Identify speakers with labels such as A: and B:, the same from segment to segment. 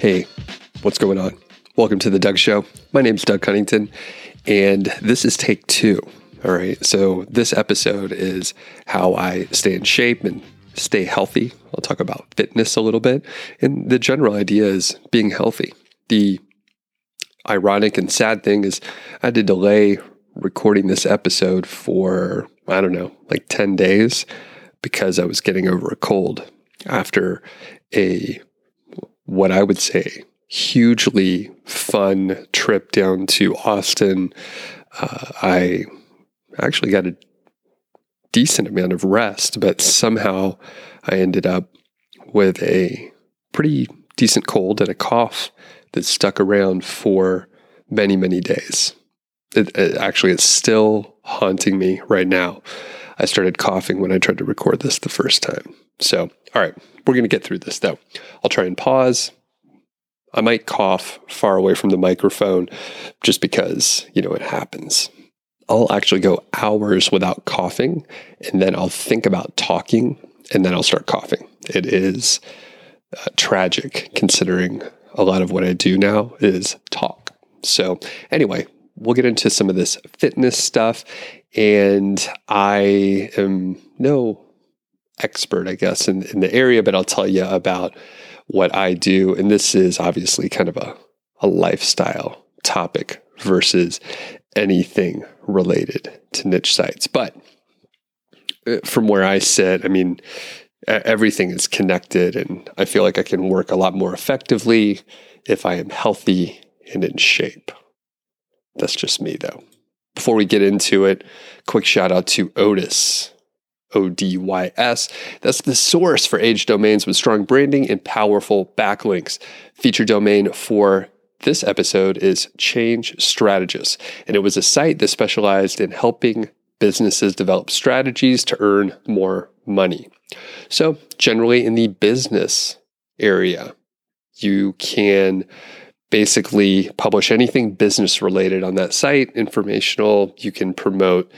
A: Hey, what's going on? Welcome to the Doug Show. My name's Doug Cunnington, and this is take two. All right. So, this episode is how I stay in shape and stay healthy. I'll talk about fitness a little bit. And the general idea is being healthy. The ironic and sad thing is, I had to delay recording this episode for, I don't know, like 10 days because I was getting over a cold after a what I would say hugely fun trip down to Austin. Uh, I actually got a decent amount of rest, but somehow I ended up with a pretty decent cold and a cough that stuck around for many, many days. It, it actually, it's still haunting me right now. I started coughing when I tried to record this the first time. So, all right, we're going to get through this though. I'll try and pause. I might cough far away from the microphone just because, you know, it happens. I'll actually go hours without coughing and then I'll think about talking and then I'll start coughing. It is uh, tragic considering a lot of what I do now is talk. So, anyway, we'll get into some of this fitness stuff. And I am no expert, I guess, in, in the area, but I'll tell you about what I do. And this is obviously kind of a, a lifestyle topic versus anything related to niche sites. But uh, from where I sit, I mean, everything is connected, and I feel like I can work a lot more effectively if I am healthy and in shape. That's just me, though. Before we get into it, quick shout out to Odys. That's the source for age domains with strong branding and powerful backlinks. Feature domain for this episode is Change Strategist, and it was a site that specialized in helping businesses develop strategies to earn more money. So, generally in the business area, you can basically publish anything business related on that site, informational. You can promote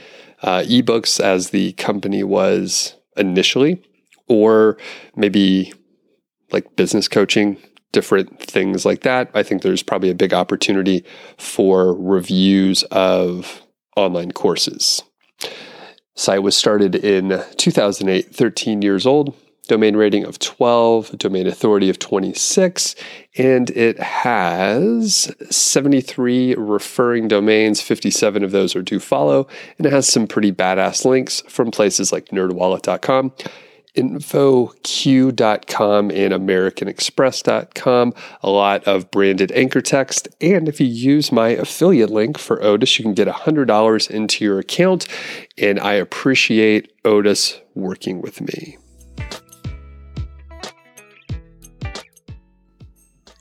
A: uh, ebooks as the company was initially, or maybe like business coaching, different things like that. I think there's probably a big opportunity for reviews of online courses. Site was started in 2008, 13 years old domain rating of 12, domain authority of 26, and it has 73 referring domains. 57 of those are do follow, and it has some pretty badass links from places like nerdwallet.com. InfoQ.com and AmericanExpress.com. A lot of branded anchor text. And if you use my affiliate link for Odys, you can get $100 into your account. And I appreciate Odys working with me.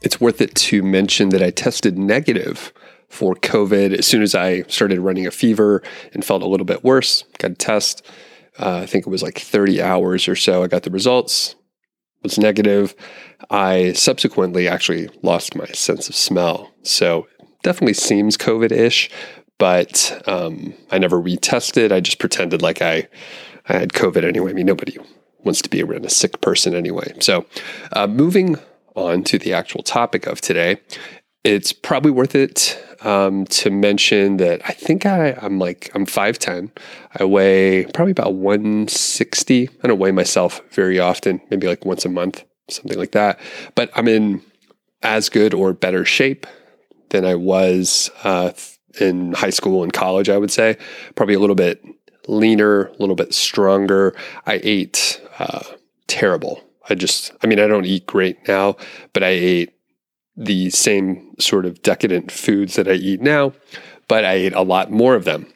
A: It's worth it to mention that I tested negative for COVID as soon as I started running a fever and felt a little bit worse. Got a test. Uh, I think it was like 30 hours or so. I got the results, was negative. I subsequently actually lost my sense of smell. So definitely seems COVID ish, but um, I never retested. I just pretended like I, I had COVID anyway. I mean, nobody wants to be around a sick person anyway. So uh, moving on to the actual topic of today, it's probably worth it um, to mention that I think I, I'm like, I'm 5'10. I weigh probably about 160. I don't weigh myself very often, maybe like once a month, something like that. But I'm in as good or better shape than I was uh, in high school and college, I would say. Probably a little bit leaner, a little bit stronger. I ate uh, terrible I just, I mean, I don't eat great now, but I ate the same sort of decadent foods that I eat now, but I ate a lot more of them.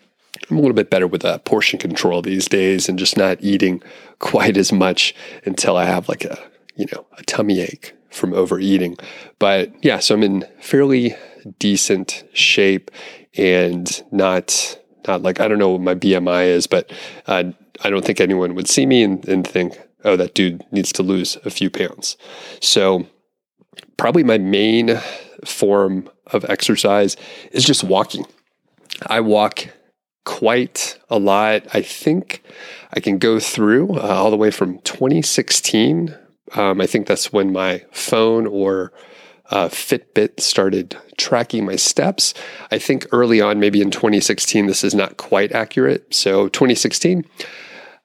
A: I'm a little bit better with a portion control these days and just not eating quite as much until I have like a, you know, a tummy ache from overeating. But yeah, so I'm in fairly decent shape and not not like I don't know what my BMI is, but uh, I don't think anyone would see me and, and think, oh, that dude needs to lose a few pounds. So, probably my main form of exercise is just walking. I walk quite a lot. I think I can go through uh, all the way from 2016. Um, I think that's when my phone or uh, Fitbit started tracking my steps. I think early on, maybe in 2016, this is not quite accurate. So 2016,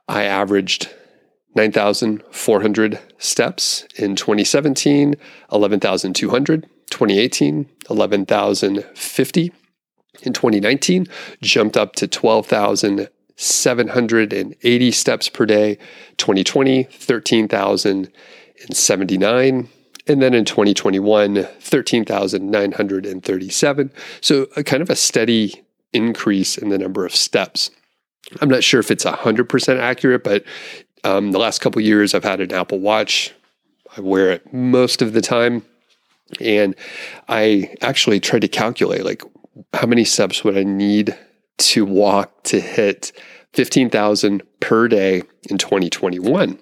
A: I averaged 9,400 steps. In 2017, 11,200. 2018, 11,050. In 2019, jumped up to 12,780 steps per day. 2020, 13,079. And then in 2021, 13,937. So a kind of a steady increase in the number of steps. I'm not sure if it's 100% accurate, but um, the last couple years I've had an Apple Watch. I wear it most of the time. And I actually tried to calculate like how many steps would I need to walk to hit 15,000 per day in 2021.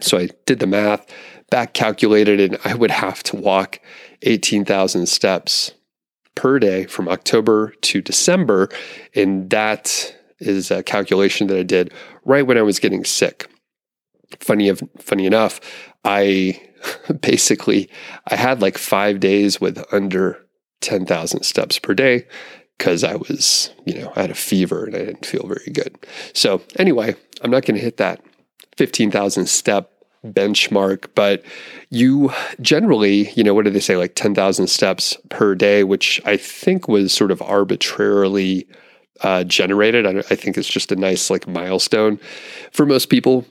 A: So I did the math, back calculated, and I would have to walk 18,000 steps per day from October to December. And that is a calculation that I did right when I was getting sick. Funny, of, funny enough, I basically I had like five days with under 10,000 steps per day because I was, you know, I had a fever and I didn't feel very good. So, anyway, I'm not going to hit that 15,000 step benchmark, but you generally, you know, what do they say, like 10,000 steps per day, which I think was sort of arbitrarily uh, generated. I, I think it's just a nice like milestone for most people.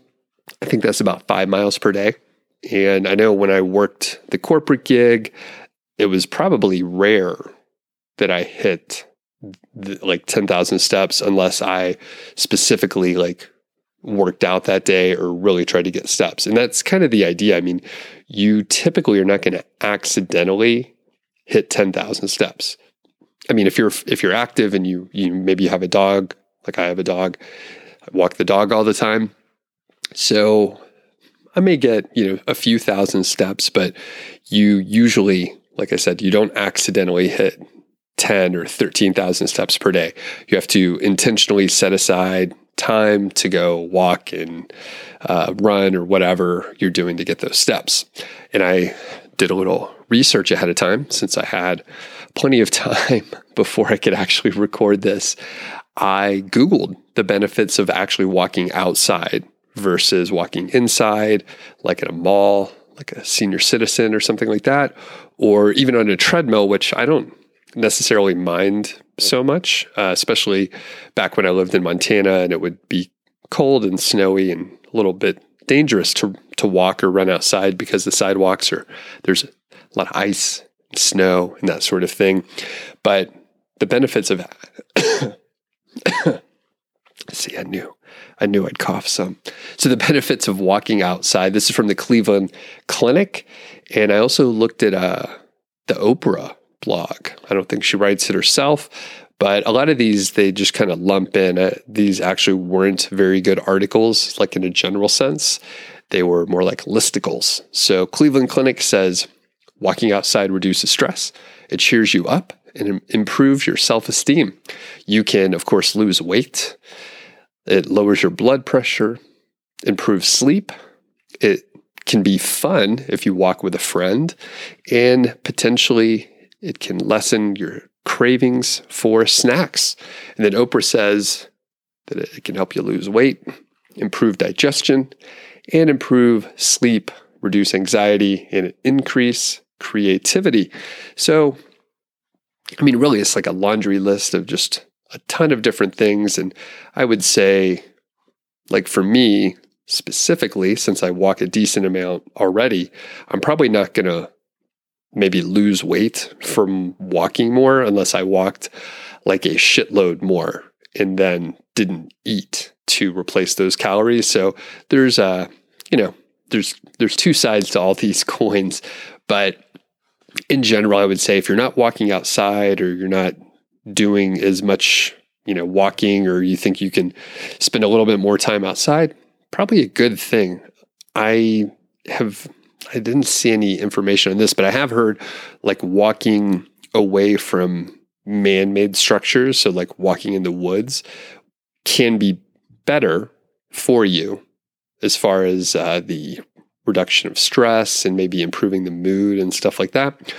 A: I think that's about five miles per day. And I know when I worked the corporate gig, it was probably rare that I hit the, like 10,000 steps unless I specifically like worked out that day or really tried to get steps. And that's kind of the idea. I mean, you typically are not going to accidentally hit 10,000 steps. I mean, if you're if you're active and you you maybe you have a dog, like I have a dog, I walk the dog all the time. So I may get, you know, a few thousand steps, but you usually, like I said, you don't accidentally hit 10 or 13,000 steps per day. You have to intentionally set aside time to go walk and uh, run or whatever you're doing to get those steps. And I did a little research ahead of time since I had plenty of time before I could actually record this. I Googled the benefits of actually walking outside versus walking inside, like at a mall, like a senior citizen or something like that, or even on a treadmill, which I don't necessarily mind so much, uh, especially back when I lived in Montana and it would be cold and snowy and a little bit dangerous to to walk or run outside because the sidewalks are there's a lot of ice, and snow, and that sort of thing. But the benefits of see, I knew I knew I'd cough some. So, the benefits of walking outside. This is from the Cleveland Clinic. And I also looked at uh, the Oprah blog. I don't think she writes it herself, but a lot of these, they just kind of lump in. Uh, these actually weren't very good articles, like in a general sense. They were more like listicles. So, Cleveland Clinic says walking outside reduces stress, it cheers you up, and improves your self esteem. You can, of course, lose weight. It lowers your blood pressure, improves sleep. It can be fun if you walk with a friend, and potentially it can lessen your cravings for snacks. And then Oprah says that it can help you lose weight, improve digestion, and improve sleep, reduce anxiety, and increase creativity. So, I mean, really, it's like a laundry list of just a ton of different things. And I would say, like for me specifically, since I walk a decent amount already, I'm probably not going to maybe lose weight from walking more unless I walked like a shitload more and then didn't eat to replace those calories. So there's a, uh, you know, there's there's two sides to all these coins, but in general, I would say if you're not walking outside or you're not doing as much, you know, walking or you think you can spend a little bit more time outside, probably a good thing. I have I didn't see any information on this, but I have heard like walking away from man-made structures, so like walking in the woods can be better for you as far as uh, the reduction of stress and maybe improving the mood and stuff like that,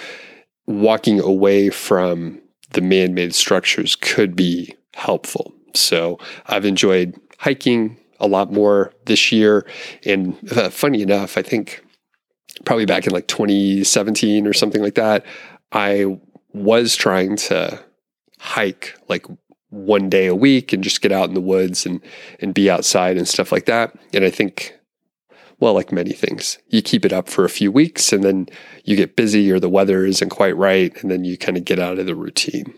A: walking away from the man made structures could be helpful. So I've enjoyed hiking a lot more this year. And uh, funny enough, I think probably back in like 2017 or something like that, I was trying to hike like one day a week and just get out in the woods and and be outside and stuff like that. And I think well, like many things, you keep it up for a few weeks and then you get busy or the weather isn't quite right and then you kind of get out of the routine.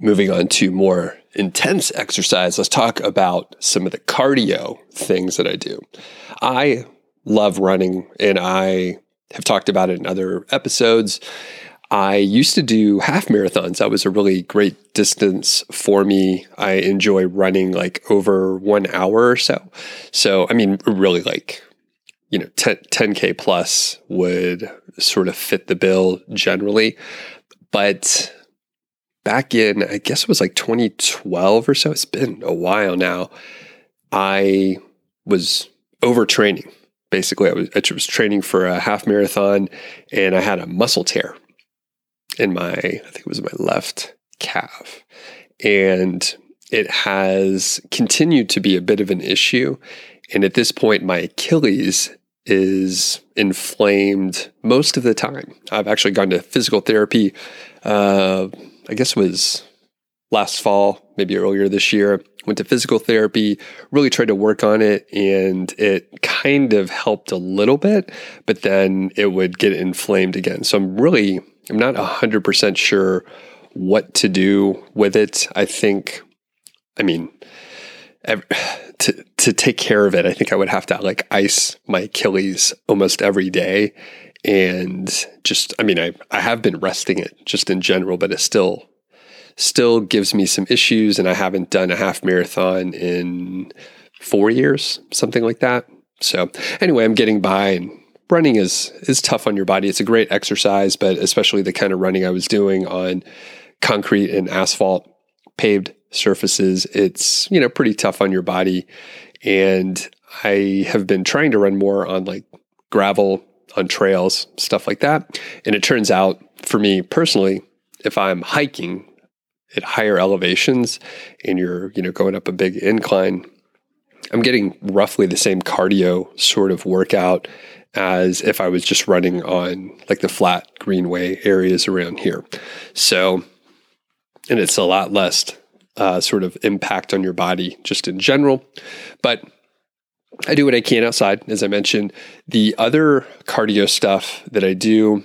A: Moving on to more intense exercise, let's talk about some of the cardio things that I do. I love running and I have talked about it in other episodes. I used to do half marathons. That was a really great distance for me. I enjoy running like over one hour or so. So, I mean, really like, you know, 10, 10K plus would sort of fit the bill generally. But back in, I guess it was like 2012 or so, it's been a while now, I was overtraining. Basically, I was, I was training for a half marathon and I had a muscle tear in my, I think it was my left calf. And it has continued to be a bit of an issue. And at this point, my Achilles is inflamed most of the time. I've actually gone to physical therapy, uh, I guess it was last fall, maybe earlier this year. Went to physical therapy, really tried to work on it, and it kind of helped a little bit, but then it would get inflamed again. So I'm really I'm not 100% sure what to do with it. I think, I mean, to to take care of it, I think I would have to like ice my Achilles almost every day, and just I mean I I have been resting it just in general, but it still still gives me some issues, and I haven't done a half marathon in four years, something like that. So anyway, I'm getting by and running is is tough on your body. It's a great exercise, but especially the kind of running I was doing on concrete and asphalt paved surfaces, it's, you know, pretty tough on your body. And I have been trying to run more on like gravel, on trails, stuff like that. And it turns out for me personally, if I'm hiking at higher elevations and you're, you know, going up a big incline, I'm getting roughly the same cardio sort of workout as if I was just running on like the flat greenway areas around here. So, and it's a lot less uh, sort of impact on your body just in general. But I do what I can outside, as I mentioned. The other cardio stuff that I do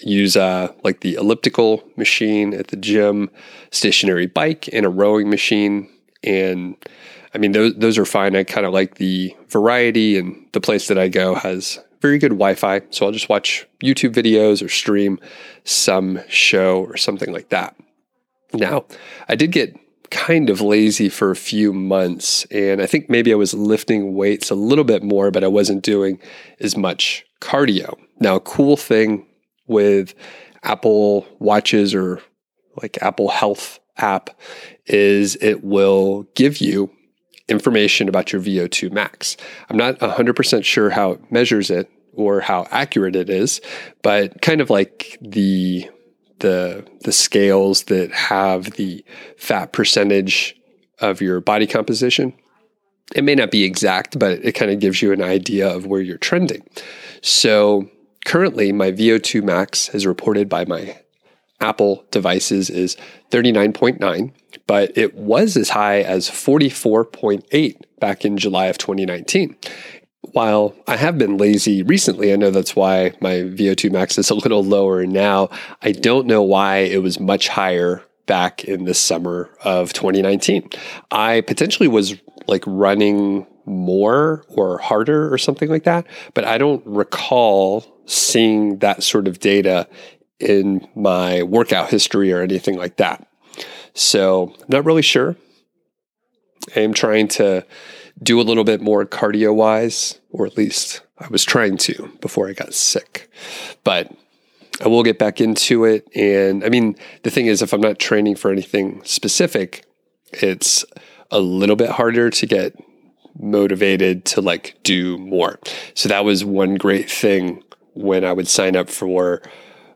A: use uh, like the elliptical machine at the gym, stationary bike, and a rowing machine. And I mean, those those are fine. I kind of like the variety, and the place that I go has very good Wi-Fi, so I'll just watch YouTube videos or stream some show or something like that. Now, I did get kind of lazy for a few months, and I think maybe I was lifting weights a little bit more, but I wasn't doing as much cardio. Now, a cool thing with Apple Watches or like Apple Health app is it will give you information about your VO2 max. I'm not 100% sure how it measures it or how accurate it is, but kind of like the the the scales that have the fat percentage of your body composition. It may not be exact, but it kind of gives you an idea of where you're trending. So currently my VO2 max as reported by my Apple devices is 39.9, but it was as high as 44.8 back in July of 2019. While I have been lazy recently, I know that's why my VO2 max is a little lower now. I don't know why it was much higher back in the summer of 2019. I potentially was like running more or harder or something like that, but I don't recall seeing that sort of data in my workout history or anything like that. So, I'm not really sure. I'm trying to do a little bit more cardio wise, or at least I was trying to before I got sick. But I will get back into it. And I mean, the thing is, if I'm not training for anything specific, it's a little bit harder to get motivated to like do more. So that was one great thing when I would sign up for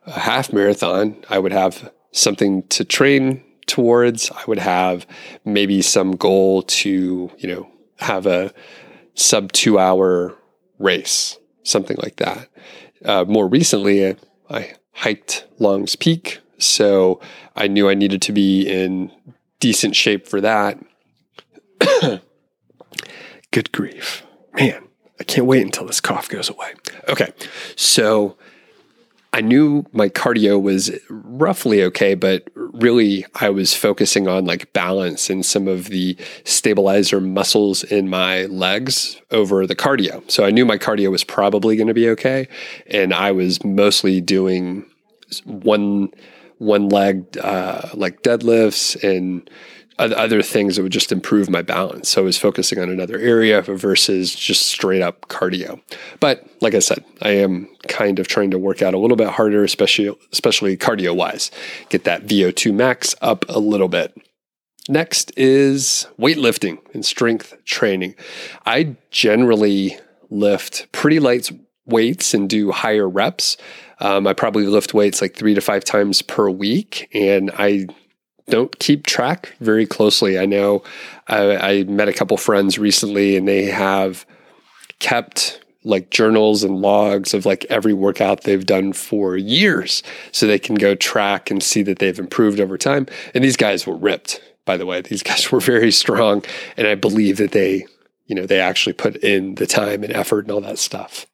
A: a half marathon. I would have something to train towards. I would have maybe some goal to, you know, have a sub two hour race, something like that. Uh, more recently, I hiked Long's Peak. So I knew I needed to be in decent shape for that. Good grief. Man, I can't wait until this cough goes away. Okay. So I knew my cardio was roughly okay, but really I was focusing on like balance and some of the stabilizer muscles in my legs over the cardio. So I knew my cardio was probably going to be okay. And I was mostly doing one one leg uh, like deadlifts and other things that would just improve my balance. So I was focusing on another area versus just straight up cardio. But like I said, I am kind of trying to work out a little bit harder, especially especially cardio wise. Get that VO2 max up a little bit. Next is weightlifting and strength training. I generally lift pretty light weights and do higher reps. Um, I probably lift weights like three to five times per week, and I don't keep track very closely. I know I, I met a couple friends recently, and they have kept like journals and logs of like every workout they've done for years so they can go track and see that they've improved over time. And these guys were ripped, by the way. These guys were very strong. And I believe that they, you know, they actually put in the time and effort and all that stuff.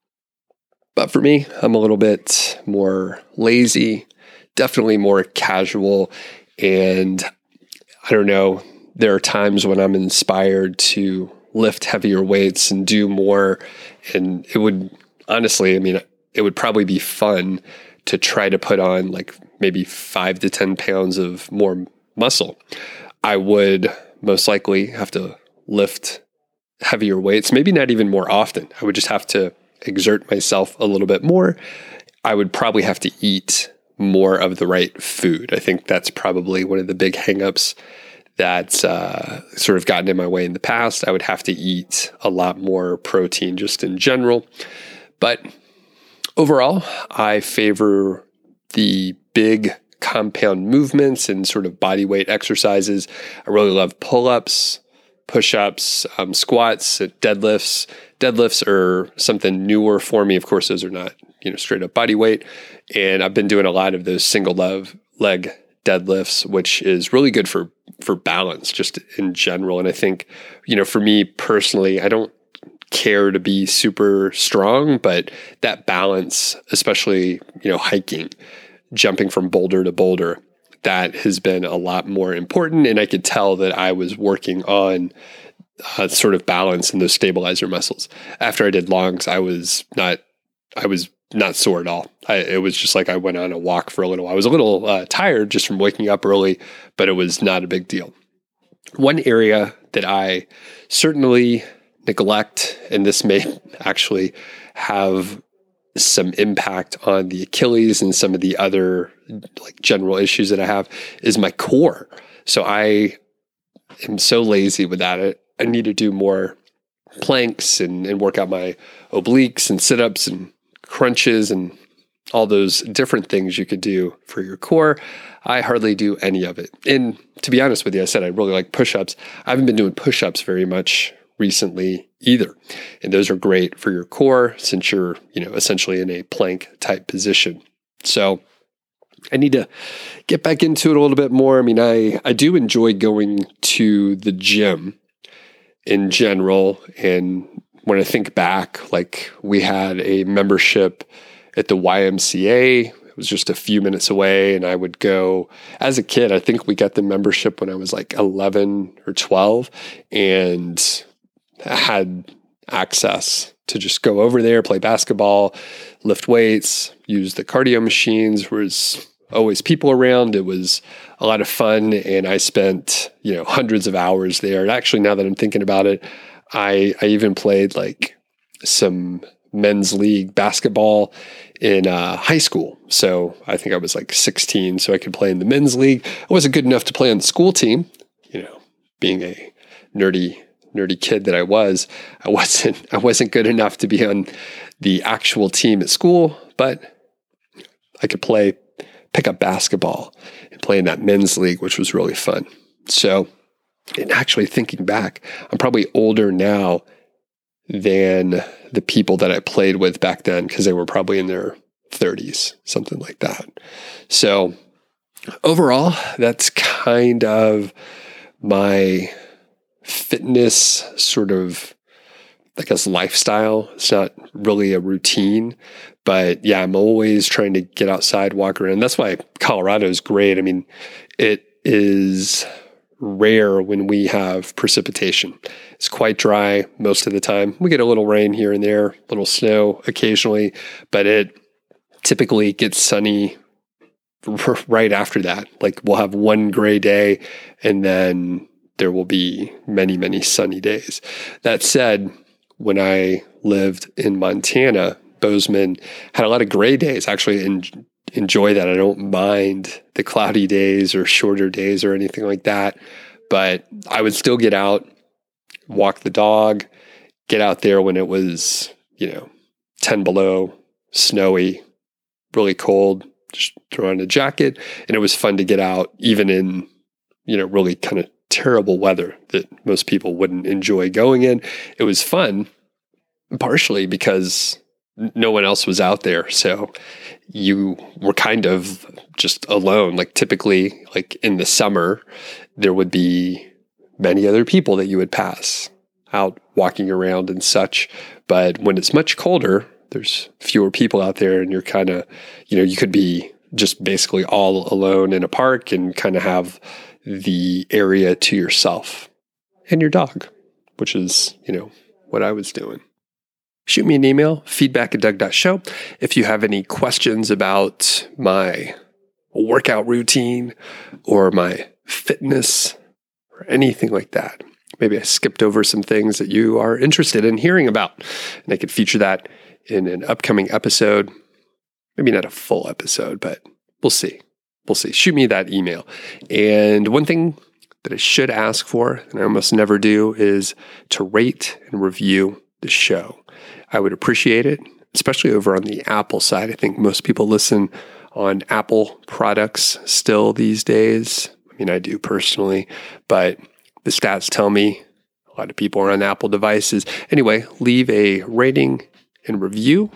A: But for me, I'm a little bit more lazy, definitely more casual. And I don't know, there are times when I'm inspired to lift heavier weights and do more. And it would honestly, I mean, it would probably be fun to try to put on like maybe five to 10 pounds of more muscle. I would most likely have to lift heavier weights, maybe not even more often. I would just have to exert myself a little bit more, I would probably have to eat more of the right food. I think that's probably one of the big hangups that's uh, sort of gotten in my way in the past. I would have to eat a lot more protein just in general. But overall, I favor the big compound movements and sort of body weight exercises. I really love pull ups, push ups, um, squats, deadlifts. Deadlifts are something newer for me. Of course, those are not you know straight up body weight, and I've been doing a lot of those single leg leg deadlifts, which is really good for for balance just in general. And I think you know for me personally, I don't care to be super strong, but that balance, especially you know hiking, jumping from boulder to boulder, that has been a lot more important. And I could tell that I was working on uh, sort of balance in those stabilizer muscles. After I did longs, I was not, I was not sore at all. I, it was just like I went on a walk for a little. While. I was a little uh, tired just from waking up early, but it was not a big deal. One area that I certainly neglect, and this may actually have some impact on the Achilles and some of the other like general issues that I have is my core. So I am so lazy with that. I need to do more planks and, and work out my obliques and sit ups and crunches and all those different things you could do for your core. I hardly do any of it. And to be honest with you, I said I really like push ups. I haven't been doing push ups very much recently either. And those are great for your core since you're, you know, essentially in a plank type position. So I need to get back into it a little bit more. I mean, I, I do enjoy going to the gym in general. And when I think back, like we had a membership at the YMCA. It was just a few minutes away, and I would go as a kid. I think we got the membership when I was like 11 or 12 and had access to just go over there, play basketball, lift weights, use the cardio machines. There was always people around. It was a lot of fun, and I spent you know hundreds of hours there. And actually, now that I'm thinking about it, I I even played like some men's league basketball in uh, high school. So I think I was like 16, so I could play in the men's league. I wasn't good enough to play on the school team, you know, being a nerdy nerdy kid that I was, I wasn't I wasn't good enough to be on the actual team at school, but I could play pick up basketball and play in that men's league, which was really fun. So, and actually thinking back, I'm probably older now than the people that I played with back then because they were probably in their 30s, something like that. So, overall, that's kind of my fitness sort of, I guess, lifestyle. It's not really a routine, but yeah, I'm always trying to get outside, walk around. That's why Colorado is great. I mean, it is rare when we have precipitation. It's quite dry most of the time. We get a little rain here and there, a little snow occasionally, but it typically gets sunny right after that. Like we'll have one gray day and then there will be many, many sunny days. That said, when I lived in Montana, Bozeman had a lot of gray days. Actually, en- enjoy that. I don't mind the cloudy days or shorter days or anything like that. But I would still get out, walk the dog, get out there when it was, you know, 10 below, snowy, really cold, just throw on a jacket. And it was fun to get out, even in, you know, really kind of terrible weather that most people wouldn't enjoy going in. It was fun, partially because no one else was out there. So you were kind of just alone. Like typically, like in the summer, there would be many other people that you would pass out walking around and such. But when it's much colder, there's fewer people out there and you're kind of, you know, you could be just basically all alone in a park and kind of have the area to yourself and your dog, which is, you know, what I was doing. Shoot me an email, feedback at doug.show. If you have any questions about my workout routine or my fitness or anything like that, maybe I skipped over some things that you are interested in hearing about, and I could feature that in an upcoming episode. Maybe not a full episode, but we'll see. We'll see. Shoot me that email. And one thing that I should ask for, and I almost never do, is to rate and review the show. I would appreciate it, especially over on the Apple side. I think most people listen on Apple products still these days. I mean, I do personally, but the stats tell me a lot of people are on Apple devices. Anyway, leave a rating and review.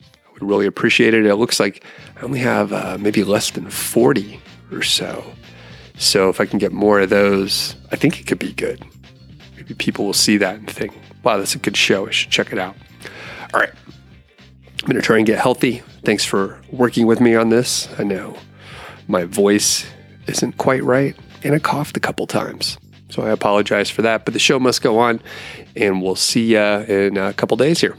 A: I would really appreciate it. It looks like I only have uh, maybe less than 40 or so. So if I can get more of those, I think it could be good. Maybe people will see that and think, wow, that's a good show. I should check it out. All right. I'm going to try and get healthy. Thanks for working with me on this. I know my voice isn't quite right, and I coughed a couple times. So I apologize for that, but the show must go on, and we'll see you in a couple days here.